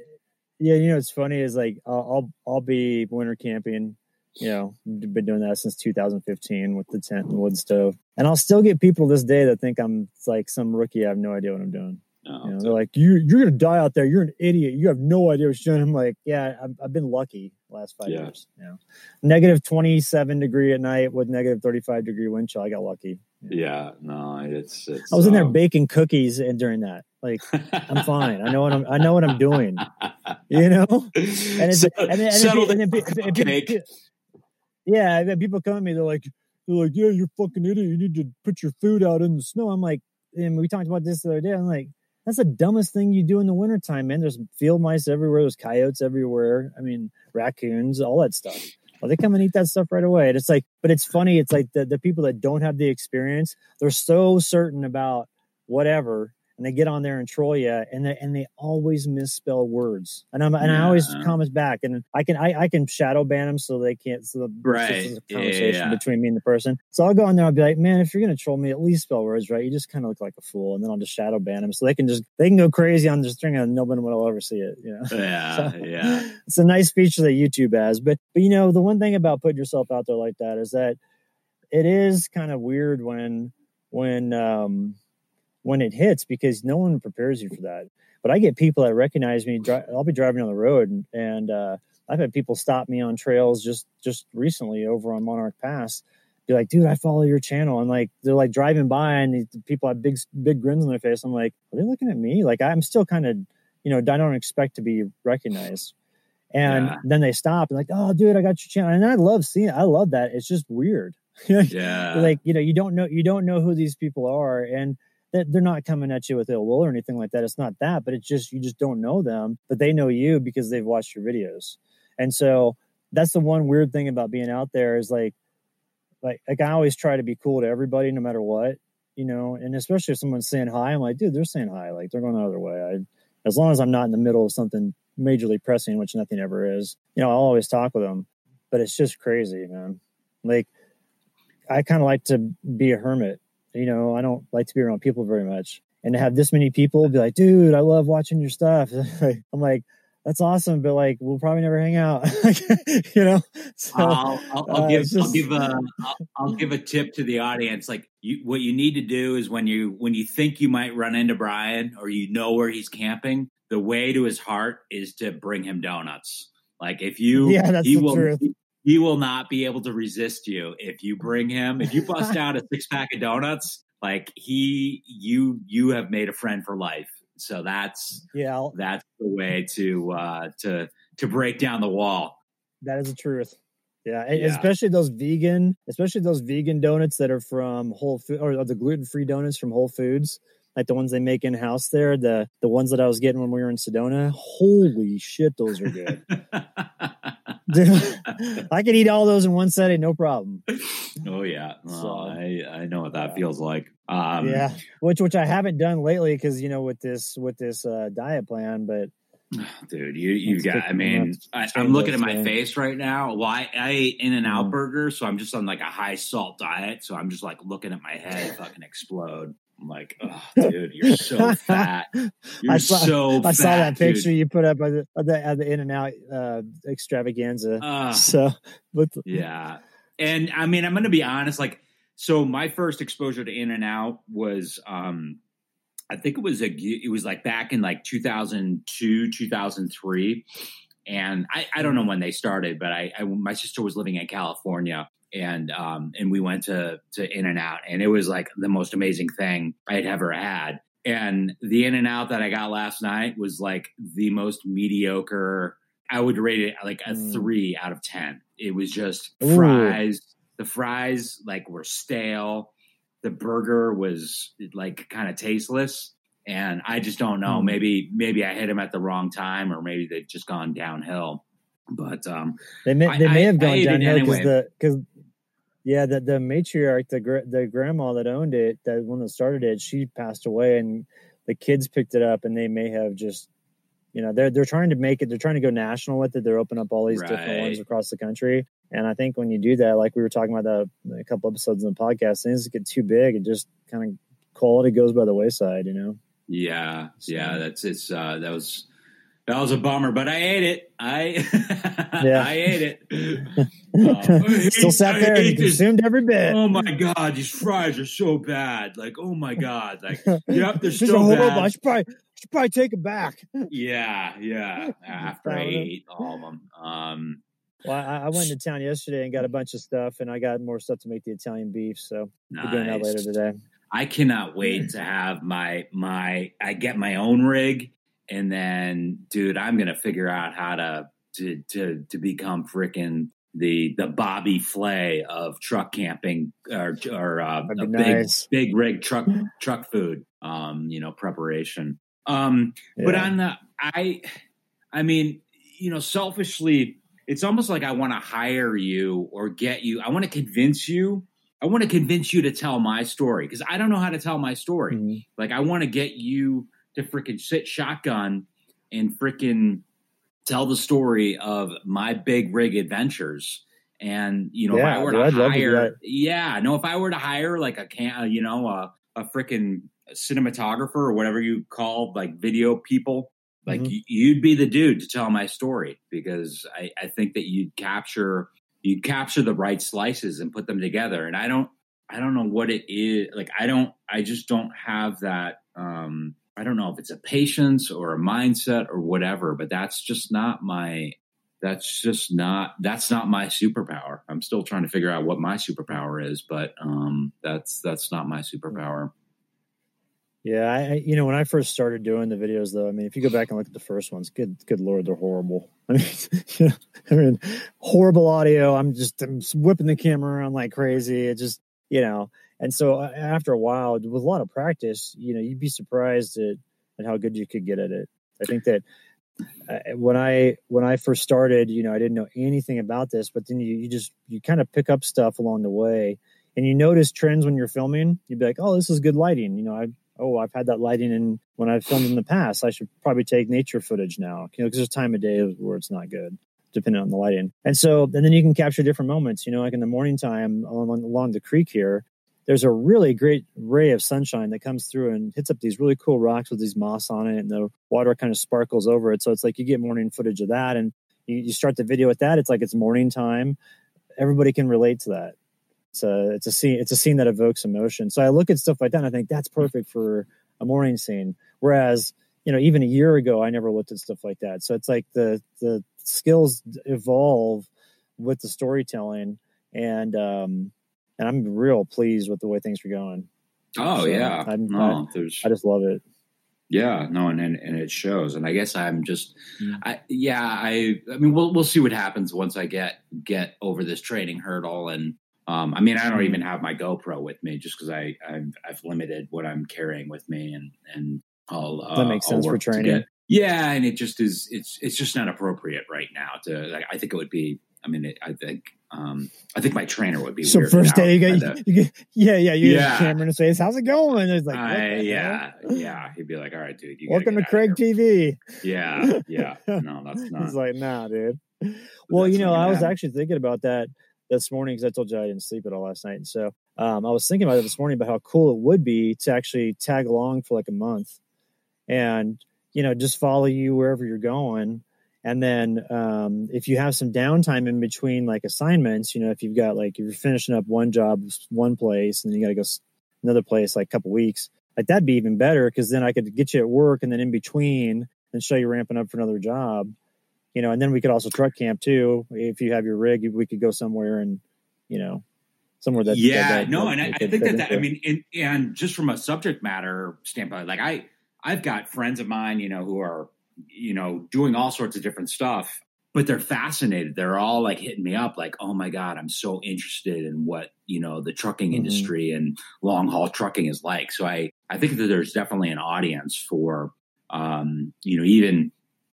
Speaker 1: yeah you know it's funny is like I'll I'll be winter camping you know been doing that since 2015 with the tent and wood stove. And I'll still get people this day that think I'm like some rookie I have no idea what I'm doing. Oh, you know, they're like you you're gonna die out there. You're an idiot. You have no idea what you're doing. I'm like yeah I've, I've been lucky last five yeah. years you know. Negative 27 degree at night with negative 35 degree wind chill I got lucky
Speaker 2: yeah, no, it's, it's
Speaker 1: I was in there um, baking cookies and during that. Like I'm fine. I know what I'm. I know what I'm doing. You know. And it's so, and then, and then, and then, yeah, people come at me. They're like, they're like, yeah, you're fucking idiot. You need to put your food out in the snow. I'm like, and we talked about this the other day. I'm like, that's the dumbest thing you do in the wintertime, man. There's field mice everywhere. There's coyotes everywhere. I mean, raccoons, all that stuff. Well, they come and eat that stuff right away. And it's like, but it's funny. It's like the, the people that don't have the experience, they're so certain about whatever and they get on there and troll you and they and they always misspell words. And i'm and yeah. i always comment back and i can I, I can shadow ban them so they can't so the
Speaker 2: right.
Speaker 1: a conversation yeah, between me and the person. So i'll go on there i'll be like man if you're gonna troll me at least spell words right? You just kind of look like a fool and then i'll just shadow ban them so they can just they can go crazy on the string and nobody will ever see it you know?
Speaker 2: Yeah so, yeah.
Speaker 1: it's a nice feature that youtube has but but you know the one thing about putting yourself out there like that is that it is kind of weird when when um when it hits because no one prepares you for that. But I get people that recognize me. I'll be driving on the road, and, and uh, I've had people stop me on trails just just recently over on Monarch Pass. Be like, dude, I follow your channel, and like they're like driving by, and these people have big big grins on their face. I'm like, are they looking at me? Like I'm still kind of, you know, I don't expect to be recognized. And yeah. then they stop and like, oh, dude, I got your channel, and I love seeing. It. I love that. It's just weird.
Speaker 2: yeah.
Speaker 1: like you know, you don't know you don't know who these people are, and they're not coming at you with ill will or anything like that. It's not that, but it's just you just don't know them, but they know you because they've watched your videos. And so that's the one weird thing about being out there is like like like I always try to be cool to everybody no matter what, you know, and especially if someone's saying hi, I'm like, dude, they're saying hi, like they're going the other way. I as long as I'm not in the middle of something majorly pressing, which nothing ever is, you know, I'll always talk with them. But it's just crazy, man. Like I kind of like to be a hermit you know, I don't like to be around people very much. And to have this many people be like, dude, I love watching your stuff. I'm like, that's awesome, but like we'll probably never hang out, you know.
Speaker 2: So, I'll, I'll, I'll uh, give just... I'll give a I'll, I'll, give a tip to the audience. Like you, what you need to do is when you when you think you might run into Brian or you know where he's camping, the way to his heart is to bring him donuts. Like if you,
Speaker 1: yeah, that's
Speaker 2: he
Speaker 1: the
Speaker 2: will,
Speaker 1: truth
Speaker 2: he will not be able to resist you if you bring him. If you bust out a six pack of donuts, like he, you, you have made a friend for life. So that's
Speaker 1: yeah,
Speaker 2: that's the way to uh, to to break down the wall.
Speaker 1: That is the truth. Yeah, yeah. especially those vegan, especially those vegan donuts that are from Whole Food or the gluten free donuts from Whole Foods like the ones they make in house there, the the ones that I was getting when we were in Sedona. Holy shit, those are good. Dude, I could eat all those in one setting, no problem.
Speaker 2: Oh yeah, so, I I know what that feels like. Um,
Speaker 1: yeah, which which I haven't done lately because you know with this with this uh, diet plan, but
Speaker 2: dude you you've got i mean I, am looking at my face right now well i, I ate in and out mm. burger so i'm just on like a high salt diet so i'm just like looking at my head fucking explode I'm like, oh, dude, you're so fat. You're I saw, so. I
Speaker 1: fat, saw that
Speaker 2: dude.
Speaker 1: picture you put up at the, at the, In and Out uh, extravaganza. Uh, so,
Speaker 2: but, yeah, and I mean, I'm going to be honest. Like, so my first exposure to In and Out was, um, I think it was a, it was like back in like 2002, 2003. And I, I don't know when they started, but I, I my sister was living in California and um, and we went to to In and Out, and it was like the most amazing thing I'd ever had. And the In and Out that I got last night was like the most mediocre. I would rate it like a mm. three out of ten. It was just fries. Ooh. The fries like were stale. The burger was like kind of tasteless. And I just don't know. Mm. Maybe maybe I hit them at the wrong time, or maybe they've just gone downhill. But um,
Speaker 1: they may they may have gone downhill because anyway. the because yeah, the the matriarch, the the grandma that owned it, that one that started it, she passed away, and the kids picked it up, and they may have just, you know, they're they're trying to make it. They're trying to go national with it. They're opening up all these right. different ones across the country, and I think when you do that, like we were talking about that a couple episodes in the podcast, things get too big, and just kind of quality goes by the wayside, you know.
Speaker 2: Yeah, yeah, that's it's uh, that was that was a bummer, but I ate it. I yeah. I ate it.
Speaker 1: Uh, Still sat there and consumed every bit.
Speaker 2: Oh my god, these fries are so bad. Like, oh my god, like, yep, they're so
Speaker 1: bad. I should probably, should probably take them back.
Speaker 2: yeah, yeah. After I ate all of them. Um,
Speaker 1: well, I, I, went to town yesterday and got a bunch of stuff, and I got more stuff to make the Italian beef. So nice. we're doing that later today.
Speaker 2: I cannot wait to have my my I get my own rig and then dude, I'm gonna figure out how to to to to become freaking the the Bobby Flay of truck camping or or uh, a nice. big big rig truck truck food um you know preparation um yeah. but on the I I mean you know selfishly it's almost like I want to hire you or get you I want to convince you I want to convince you to tell my story because I don't know how to tell my story. Mm-hmm. Like I want to get you to freaking sit shotgun and freaking tell the story of my big rig adventures. And you know, yeah, if I were to hire, yeah, no, if I were to hire like a can, uh, you know, a, a freaking cinematographer or whatever you call like video people, like mm-hmm. you'd be the dude to tell my story because I, I think that you'd capture you'd capture the right slices and put them together. And I don't, I don't know what it is. Like, I don't, I just don't have that. Um, I don't know if it's a patience or a mindset or whatever, but that's just not my, that's just not, that's not my superpower. I'm still trying to figure out what my superpower is, but, um, that's, that's not my superpower.
Speaker 1: Yeah, I, you know when I first started doing the videos, though, I mean, if you go back and look at the first ones, good, good lord, they're horrible. I mean, I mean, horrible audio. I'm just I'm whipping the camera around like crazy. It just, you know, and so uh, after a while, with a lot of practice, you know, you'd be surprised at, at how good you could get at it. I think that uh, when I when I first started, you know, I didn't know anything about this, but then you you just you kind of pick up stuff along the way, and you notice trends when you're filming. You'd be like, oh, this is good lighting. You know, I oh, I've had that lighting in when I've filmed in the past. I should probably take nature footage now, you know, because there's time of day where it's not good depending on the lighting. And so, and then you can capture different moments, you know, like in the morning time along, along the creek here, there's a really great ray of sunshine that comes through and hits up these really cool rocks with these moss on it and the water kind of sparkles over it. So it's like you get morning footage of that and you, you start the video with that. It's like it's morning time. Everybody can relate to that it's a it's a scene it's a scene that evokes emotion. So I look at stuff like that and I think that's perfect for a morning scene. Whereas you know even a year ago I never looked at stuff like that. So it's like the the skills evolve with the storytelling and um and I'm real pleased with the way things are going.
Speaker 2: Oh so yeah, I'm,
Speaker 1: no, I, I just love it.
Speaker 2: Yeah, no, and, and, and it shows. And I guess I'm just, mm. I yeah, I I mean, we'll we'll see what happens once I get get over this training hurdle and um, I mean, I don't even have my GoPro with me just because I I've, I've, limited what I'm carrying with me, and and I'll uh,
Speaker 1: that makes sense for training. Get,
Speaker 2: yeah, and it just is. It's it's just not appropriate right now. To like, I think it would be. I mean, it, I think um, I think my trainer would be.
Speaker 1: So first day you get, you get, yeah, yeah, you yeah. get camera in his face. How's it going? It's like,
Speaker 2: uh, yeah, yeah. He'd be like, all right, dude.
Speaker 1: Welcome to Craig TV.
Speaker 2: Yeah, yeah. No, that's not.
Speaker 1: He's like, nah, dude. Well, you know, I was actually thinking about that this morning because I told you I didn't sleep at all last night. And so um, I was thinking about it this morning about how cool it would be to actually tag along for like a month and, you know, just follow you wherever you're going. And then um, if you have some downtime in between like assignments, you know, if you've got like, if you're finishing up one job, one place, and then you got to go another place like a couple weeks, like that'd be even better because then I could get you at work and then in between and show you ramping up for another job you know, and then we could also truck camp too. If you have your rig, we could go somewhere and, you know, somewhere that.
Speaker 2: Yeah,
Speaker 1: that, that,
Speaker 2: no, and I, I, think that, that I mean, in, and just from a subject matter standpoint, like I, I've got friends of mine, you know, who are, you know, doing all sorts of different stuff, but they're fascinated. They're all like hitting me up, like, oh my God, I'm so interested in what, you know, the trucking mm-hmm. industry and long haul trucking is like. So I, I think that there's definitely an audience for, um, you know, even,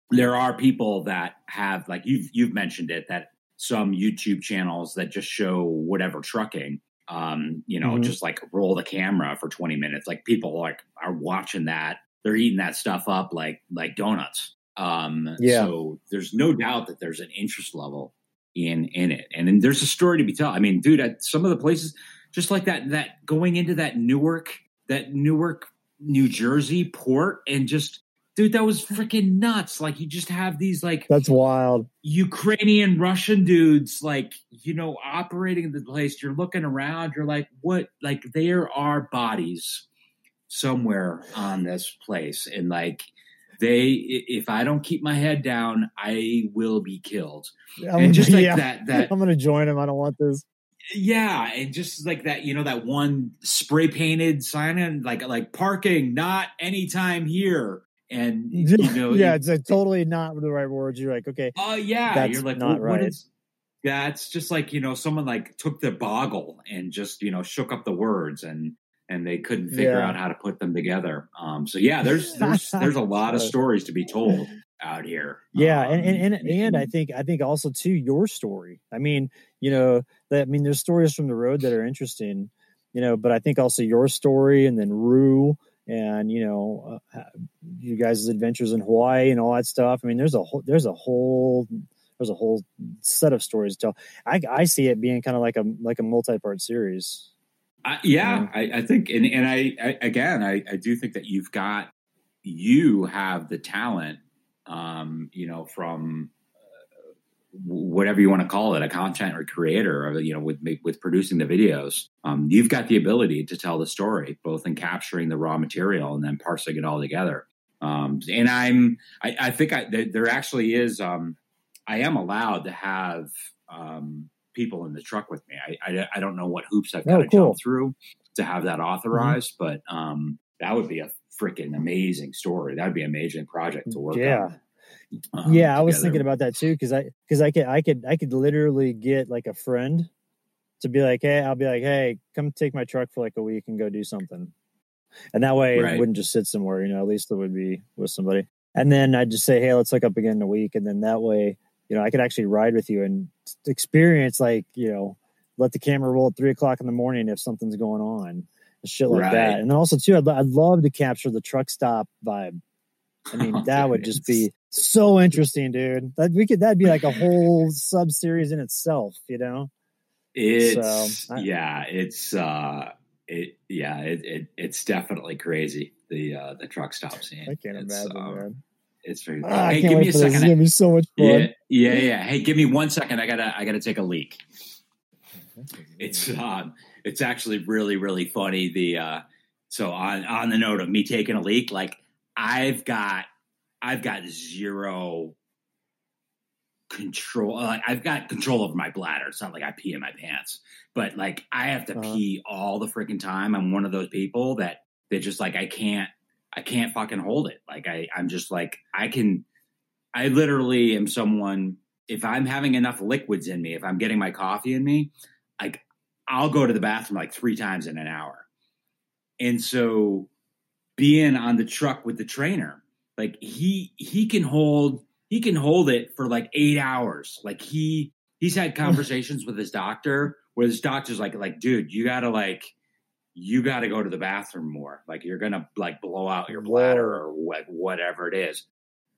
Speaker 2: there are people that have like you've you've mentioned it that some YouTube channels that just show whatever trucking um you know mm-hmm. just like roll the camera for 20 minutes like people like are watching that they're eating that stuff up like like donuts um yeah so there's no doubt that there's an interest level in in it and then there's a story to be told i mean dude at some of the places just like that that going into that newark that newark new jersey port and just dude, that was freaking nuts. Like you just have these like
Speaker 1: that's wild
Speaker 2: Ukrainian Russian dudes like you know operating the place. You're looking around. You're like, what? Like there are bodies somewhere on this place, and like they, if I don't keep my head down, I will be killed.
Speaker 1: I'm, and just like yeah, that, that
Speaker 2: I'm
Speaker 1: going to join them. I don't want this.
Speaker 2: yeah, and just like that, you know, that one spray painted sign in like like parking, not anytime here. And you know,
Speaker 1: yeah, it's like totally not the right words. You're like, okay,
Speaker 2: oh uh, yeah, you're like, not right. What is, that's just like you know, someone like took the boggle and just you know shook up the words and and they couldn't figure yeah. out how to put them together. Um, so yeah, there's there's there's a lot of stories to be told out here.
Speaker 1: Yeah, um, and, and and and I think I think also too your story. I mean, you know, that I mean, there's stories from the road that are interesting, you know, but I think also your story and then Rue and you know, uh, you guys' adventures in Hawaii and all that stuff. I mean, there's a whole there's a whole there's a whole set of stories to tell. I I see it being kind of like a like a multi part series.
Speaker 2: Uh, yeah, I, I, think, and and I, I again, I, I do think that you've got you have the talent um, you know, from uh, whatever you want to call it, a content or creator, or, you know, with with producing the videos, um, you've got the ability to tell the story, both in capturing the raw material and then parsing it all together. Um, and I'm, I, I think I, there actually is, um, I am allowed to have um, people in the truck with me. I, I, I don't know what hoops I've got oh, to cool. jump through to have that authorized, mm-hmm. but um, that would be a freaking amazing story. That'd be an amazing project to work
Speaker 1: yeah.
Speaker 2: on.
Speaker 1: Um, yeah, I was thinking about that too because I because I could I could I could literally get like a friend to be like, hey, I'll be like, hey, come take my truck for like a week and go do something, and that way right. it wouldn't just sit somewhere. You know, at least it would be with somebody. And then I'd just say, hey, let's hook up again in a week, and then that way, you know, I could actually ride with you and experience like you know, let the camera roll at three o'clock in the morning if something's going on shit like right. that. And then also too, I'd, I'd love to capture the truck stop vibe. I mean, oh, that would just be so interesting, dude. That we could that'd be like a whole sub series in itself, you know.
Speaker 2: It's so, I, yeah, it's uh, it yeah, it, it, it's definitely crazy the uh the truck stop scene.
Speaker 1: I can't it's, imagine, um, man.
Speaker 2: It's very. Ah, hey, give me a second. This
Speaker 1: is gonna be so much fun.
Speaker 2: Yeah, yeah, yeah. Hey, give me one second. I gotta I gotta take a leak. It's um it's actually really really funny. The uh, so on on the note of me taking a leak, like I've got I've got zero control. Like I've got control over my bladder. It's not like I pee in my pants, but like I have to uh-huh. pee all the freaking time. I'm one of those people that that just like I can't I can't fucking hold it. Like I I'm just like I can. I literally am someone. If I'm having enough liquids in me, if I'm getting my coffee in me, like I'll go to the bathroom like three times in an hour. And so being on the truck with the trainer, like he he can hold he can hold it for like eight hours. Like he he's had conversations with his doctor where his doctor's like like dude, you gotta like you got to go to the bathroom more. Like you're gonna like blow out your bladder or what whatever it is.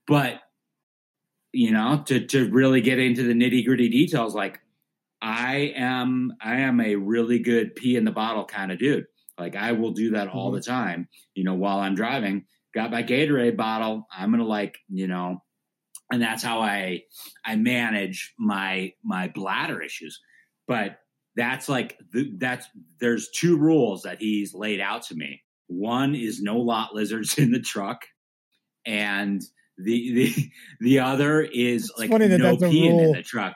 Speaker 2: But you know, to to really get into the nitty gritty details, like I am I am a really good pee in the bottle kind of dude. Like I will do that all mm-hmm. the time. You know, while I'm driving, got my Gatorade bottle. I'm gonna like you know, and that's how I I manage my my bladder issues. But that's like that's there's two rules that he's laid out to me. One is no lot lizards in the truck, and the the the other is like no peeing in the truck.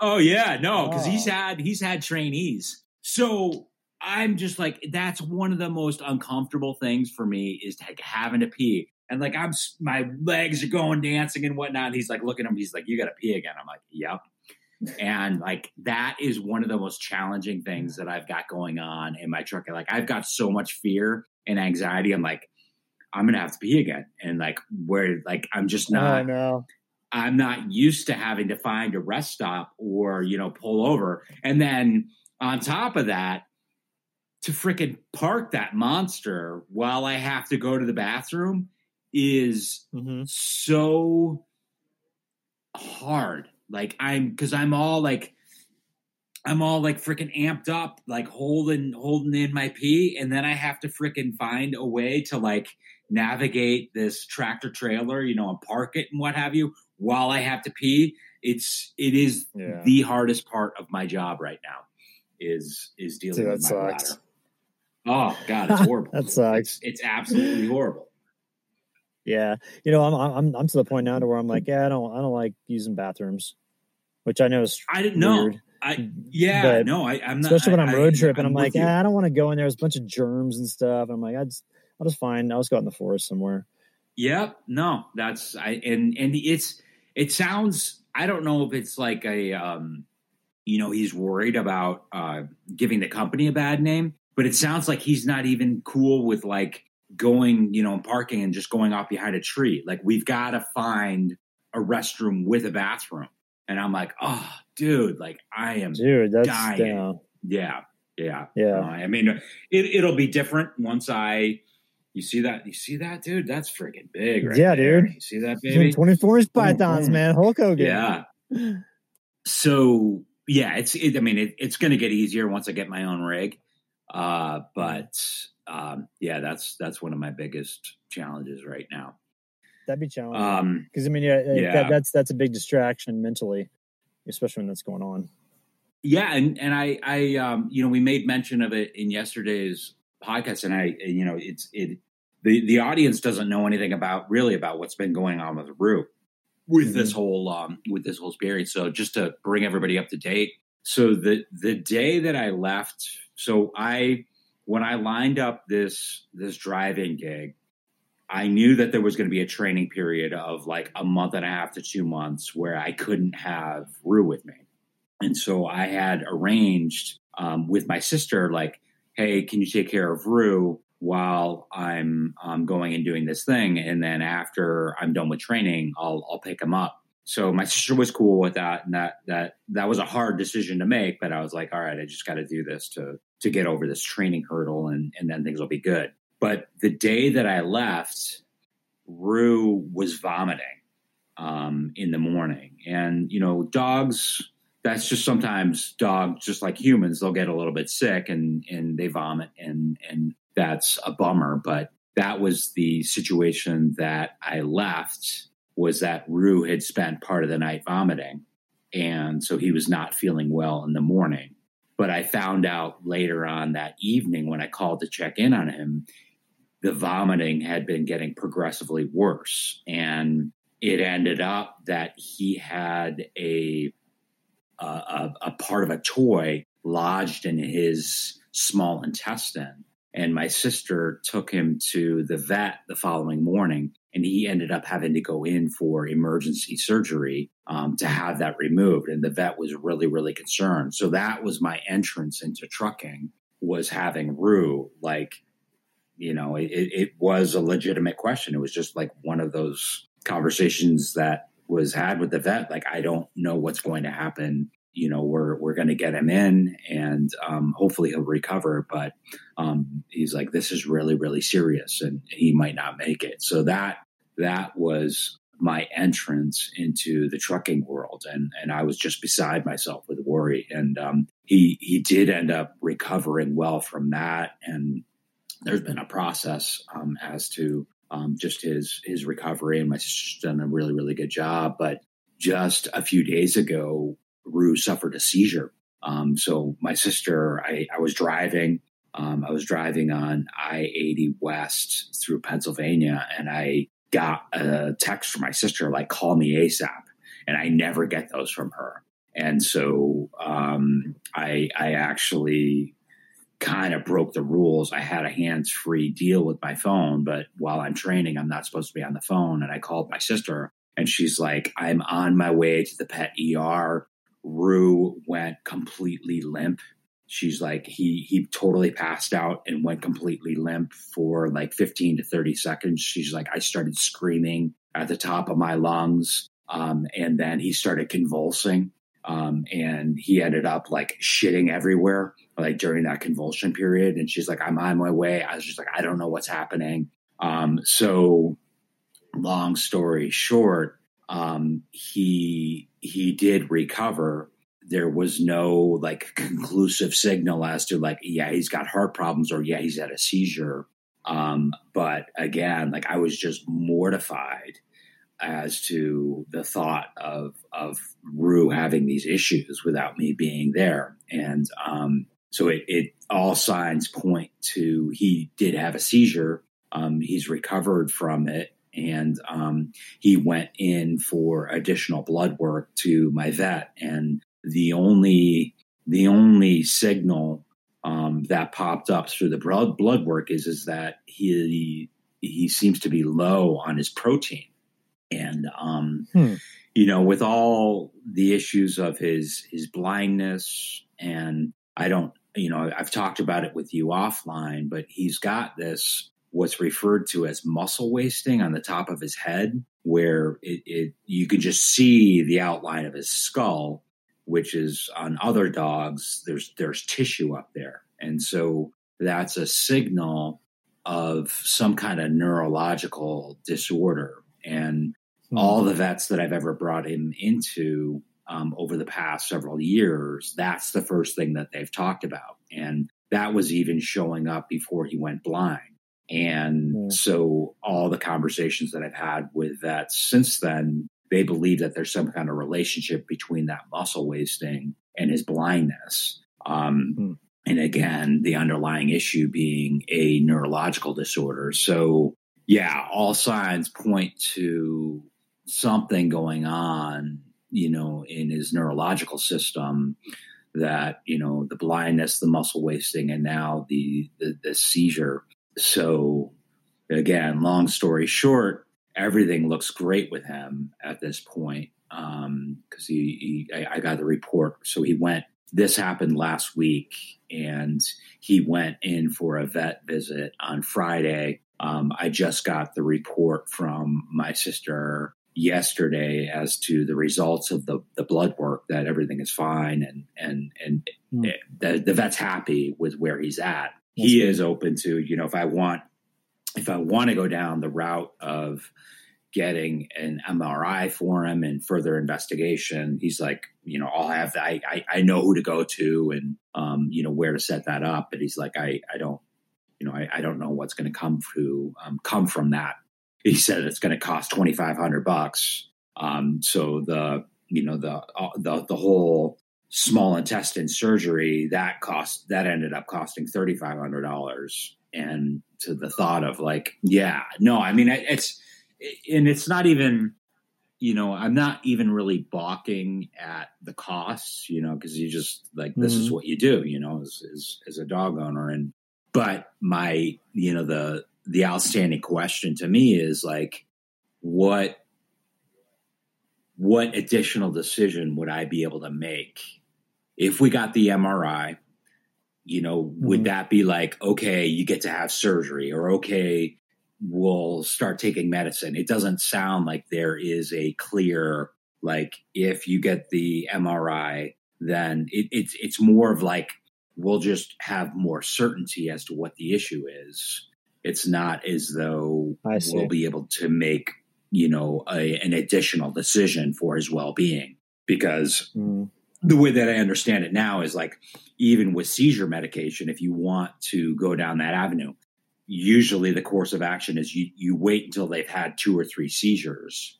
Speaker 2: Oh yeah, no, because oh. he's had he's had trainees. So I'm just like that's one of the most uncomfortable things for me is like having to pee. And like I'm my legs are going dancing and whatnot. And he's like looking at him, he's like, You gotta pee again. I'm like, Yep. And like that is one of the most challenging things that I've got going on in my truck. Like I've got so much fear and anxiety. I'm like, I'm gonna have to pee again. And like where like I'm just not
Speaker 1: oh, no.
Speaker 2: I'm not used to having to find a rest stop or, you know, pull over. And then on top of that, to freaking park that monster while I have to go to the bathroom is mm-hmm. so hard. Like I'm cuz I'm all like I'm all like freaking amped up, like holding holding in my pee, and then I have to freaking find a way to like navigate this tractor trailer, you know, and park it and what have you, while I have to pee, it's it is yeah. the hardest part of my job right now. Is is dealing with my sucks. bladder. Oh God, it's horrible.
Speaker 1: that sucks.
Speaker 2: It's, it's, absolutely horrible.
Speaker 1: Yeah, you know, I'm I'm I'm to the point now to where I'm like, yeah, I don't I don't like using bathrooms, which I know is
Speaker 2: I didn't weird. know. I yeah, but no, I, am
Speaker 3: not. Especially when I'm road tripping, I'm, I'm like, yeah, I don't want to go in there. There's a bunch of germs and stuff. And I'm like, I just, I'll just find. I'll just go out in the forest somewhere.
Speaker 2: Yep. No, that's I and and it's it sounds. I don't know if it's like a um, you know, he's worried about uh giving the company a bad name, but it sounds like he's not even cool with like going, you know, and parking and just going off behind a tree. Like we've got to find a restroom with a bathroom. And I'm like, oh, dude, like I am dude, that's dying. Yeah, yeah,
Speaker 3: yeah. Uh,
Speaker 2: I mean, it, it'll be different once I. You see that? You see that, dude? That's freaking big, right?
Speaker 3: Yeah,
Speaker 2: there.
Speaker 3: dude.
Speaker 2: You see that, baby?
Speaker 3: Twenty four inch pythons, man. Hulk Hogan.
Speaker 2: Yeah. So yeah, it's. It, I mean, it, it's going to get easier once I get my own rig. Uh, but um, yeah, that's that's one of my biggest challenges right now.
Speaker 3: That'd be challenging. Because um, I mean, yeah, yeah. That, that's that's a big distraction mentally, especially when that's going on.
Speaker 2: Yeah, and and I I um you know we made mention of it in yesterday's podcast, and I you know it's it the the audience doesn't know anything about really about what's been going on with Rue with mm-hmm. this whole um with this whole experience. So just to bring everybody up to date, so the the day that I left, so I when I lined up this this driving gig, I knew that there was going to be a training period of like a month and a half to two months where I couldn't have Rue with me. And so I had arranged um, with my sister, like, hey, can you take care of Rue while I'm um, going and doing this thing? And then after I'm done with training, I'll, I'll pick him up. So my sister was cool with that, and that that that was a hard decision to make. But I was like, all right, I just got to do this to to get over this training hurdle, and and then things will be good. But the day that I left, Rue was vomiting um, in the morning, and you know, dogs. That's just sometimes dogs, just like humans, they'll get a little bit sick and and they vomit, and and that's a bummer. But that was the situation that I left was that Rue had spent part of the night vomiting. And so he was not feeling well in the morning. But I found out later on that evening when I called to check in on him, the vomiting had been getting progressively worse. And it ended up that he had a, a, a part of a toy lodged in his small intestine. And my sister took him to the vet the following morning and he ended up having to go in for emergency surgery um, to have that removed and the vet was really really concerned. So that was my entrance into trucking was having rue like you know it, it was a legitimate question. It was just like one of those conversations that was had with the vet like i don't know what's going to happen. You know we're we're going to get him in and um, hopefully he'll recover but um, he's like this is really really serious and he might not make it. So that that was my entrance into the trucking world. And and I was just beside myself with worry. And um, he he did end up recovering well from that. And there's been a process um, as to um, just his his recovery. And my sister's done a really really good job. But just a few days ago Rue suffered a seizure. Um, so my sister, I, I was driving. Um, I was driving on I 80 West through Pennsylvania, and I got a text from my sister, like, call me ASAP. And I never get those from her. And so um, I, I actually kind of broke the rules. I had a hands free deal with my phone, but while I'm training, I'm not supposed to be on the phone. And I called my sister, and she's like, I'm on my way to the pet ER. Rue went completely limp. She's like he he totally passed out and went completely limp for like 15 to 30 seconds. She's like I started screaming at the top of my lungs um, and then he started convulsing um, and he ended up like shitting everywhere like during that convulsion period and she's like i'm on my way i was just like i don't know what's happening um, so long story short um, he he did recover. There was no like conclusive signal as to like, yeah, he's got heart problems or yeah, he's had a seizure. Um, but again, like I was just mortified as to the thought of of Rue having these issues without me being there. And um, so it, it all signs point to he did have a seizure. Um, he's recovered from it and um, he went in for additional blood work to my vet and the only the only signal um, that popped up through the blood blood work is is that he he seems to be low on his protein, and um, hmm. you know, with all the issues of his his blindness, and I don't, you know, I've talked about it with you offline, but he's got this what's referred to as muscle wasting on the top of his head, where it, it you can just see the outline of his skull which is on other dogs there's there's tissue up there and so that's a signal of some kind of neurological disorder and mm-hmm. all the vets that i've ever brought him into um, over the past several years that's the first thing that they've talked about and that was even showing up before he went blind and mm-hmm. so all the conversations that i've had with vets since then they believe that there's some kind of relationship between that muscle wasting and his blindness. Um, mm. And again, the underlying issue being a neurological disorder. So, yeah, all signs point to something going on, you know, in his neurological system that, you know, the blindness, the muscle wasting, and now the, the, the seizure. So, again, long story short, everything looks great with him at this point because um, he, he I, I, got the report. So he went. This happened last week, and he went in for a vet visit on Friday. Um, I just got the report from my sister yesterday as to the results of the, the blood work that everything is fine and and and mm. the, the vet's happy with where he's at. That's he good. is open to you know if I want if I want to go down the route of getting an MRI for him and further investigation, he's like, you know, I'll have that. I, I, I know who to go to and, um, you know, where to set that up. But he's like, I, I don't, you know, I, I don't know what's going to come to, um, come from that. He said it's going to cost 2,500 bucks. Um, so the, you know, the, uh, the, the whole small intestine surgery that cost, that ended up costing $3,500 and to the thought of like, yeah, no, I mean, it's, and it's not even, you know, I'm not even really balking at the costs, you know, because you just like this mm-hmm. is what you do, you know, as, as as a dog owner. And but my, you know, the the outstanding question to me is like, what what additional decision would I be able to make if we got the MRI? You know, mm-hmm. would that be like, okay, you get to have surgery, or okay, we'll start taking medicine. It doesn't sound like there is a clear like if you get the MRI, then it, it's it's more of like we'll just have more certainty as to what the issue is. It's not as though we'll be able to make you know a, an additional decision for his well being because. Mm. The way that I understand it now is like, even with seizure medication, if you want to go down that avenue, usually the course of action is you, you wait until they've had two or three seizures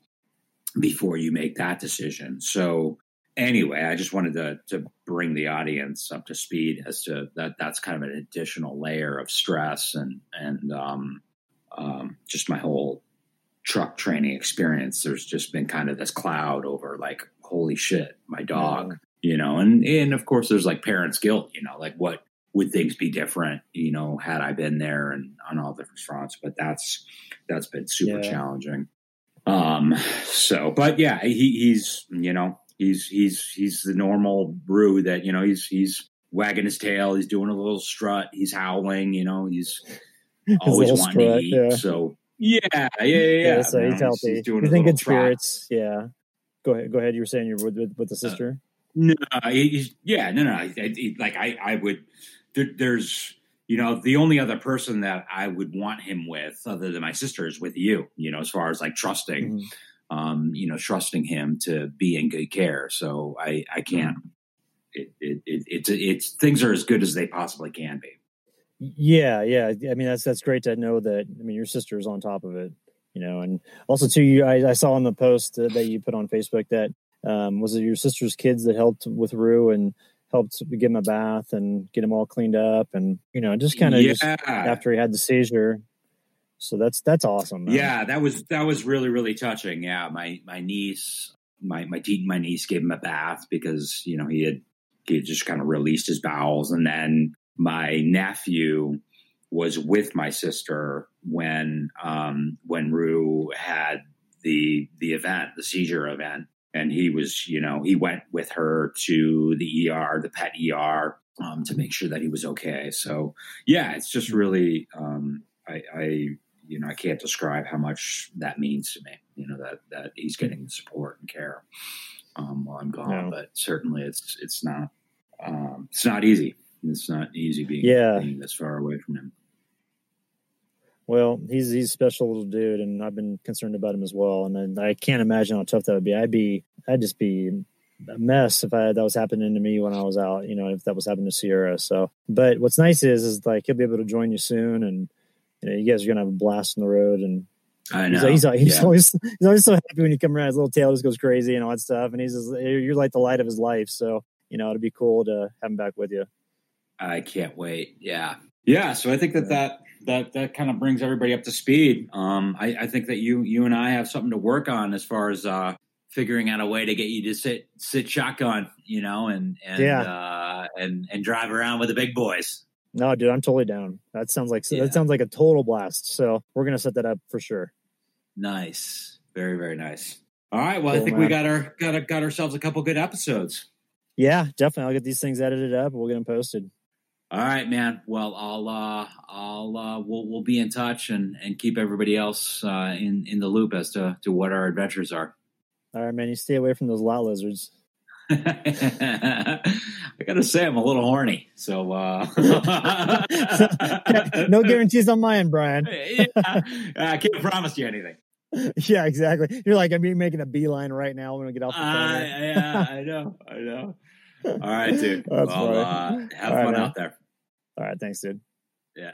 Speaker 2: before you make that decision. So anyway, I just wanted to to bring the audience up to speed as to that. That's kind of an additional layer of stress and and um, um, just my whole truck training experience. There's just been kind of this cloud over like, holy shit, my dog, yeah. You know, and and of course there's like parents' guilt, you know, like what would things be different, you know, had I been there and on all different fronts? But that's that's been super yeah. challenging. Um, so, but yeah, he, he's you know he's he's he's the normal Rue that you know he's he's wagging his tail, he's doing a little strut, he's howling, you know, he's always wanting strut, to eat. Yeah. So yeah, yeah, yeah. yeah.
Speaker 3: so he's healthy. He's, doing you think good spirits? Yeah. Go ahead. Go ahead. You were saying you're with with, with the uh, sister. Uh,
Speaker 2: no, yeah, no, no. Like I, I would there, there's you know the only other person that I would want him with, other than my sister, is with you. You know, as far as like trusting, mm-hmm. um, you know, trusting him to be in good care. So I I can't. Mm-hmm. It, it, it, it's it's things are as good as they possibly can be.
Speaker 3: Yeah, yeah. I mean, that's that's great to know that. I mean, your sister is on top of it, you know, and also too. You, I, I saw on the post that you put on Facebook that um, was it your sister's kids that helped with Rue and helped give him a bath and get him all cleaned up and you know just kind of yeah. after he had the seizure so that's that's awesome
Speaker 2: man. yeah that was that was really really touching yeah my my niece my my my niece gave him a bath because you know he had he had just kind of released his bowels, and then my nephew was with my sister when um, when Rue had the the event, the seizure event, and he was you know he went with her to the ER, the pet ER, um, to make sure that he was okay. So yeah, it's just really um, I, I you know I can't describe how much that means to me. You know that that he's getting the support and care um, while I'm gone, no. but certainly it's it's not um, it's not easy. It's not easy being, yeah. being this far away from him.
Speaker 1: Well, he's he's a special little dude, and I've been concerned about him as well. And I, I can't imagine how tough that would be. I'd be I'd just be a mess if I that was happening to me when I was out. You know, if that was happening to Sierra. So, but what's nice is is like he'll be able to join you soon, and you know, you guys are gonna have a blast on the road. And
Speaker 2: I know
Speaker 1: he's, he's, he's yeah. always he's always so happy when you come around. His little tail just goes crazy and all that stuff. And he's just, you're like the light of his life. So you know, it'd be cool to have him back with you.
Speaker 2: I can't wait. Yeah. Yeah. So I think that that, that, that kind of brings everybody up to speed. Um, I, I think that you, you and I have something to work on as far as, uh, figuring out a way to get you to sit, sit shotgun, you know, and, and, yeah. uh, and, and drive around with the big boys.
Speaker 1: No, dude, I'm totally down. That sounds like, yeah. that sounds like a total blast. So we're going to set that up for sure.
Speaker 2: Nice. Very, very nice. All right. Well, cool, I think man. we got our, got, got ourselves a couple good episodes.
Speaker 1: Yeah, definitely. I'll get these things edited up. We'll get them posted.
Speaker 2: All right, man. Well, I'll uh, I'll uh, we'll we'll be in touch and and keep everybody else uh, in in the loop as to to what our adventures are.
Speaker 1: All right, man. You stay away from those lot lizards.
Speaker 2: I gotta say, I'm a little horny. So uh...
Speaker 1: no guarantees on my end, Brian.
Speaker 2: yeah, I can't promise you anything.
Speaker 1: Yeah, exactly. You're like I'm making a beeline right now when we get off the phone.
Speaker 2: Uh, yeah, I know, I know. All right, dude. That's well, uh, have All fun right, out there.
Speaker 1: All right. Thanks, dude.
Speaker 2: Yeah.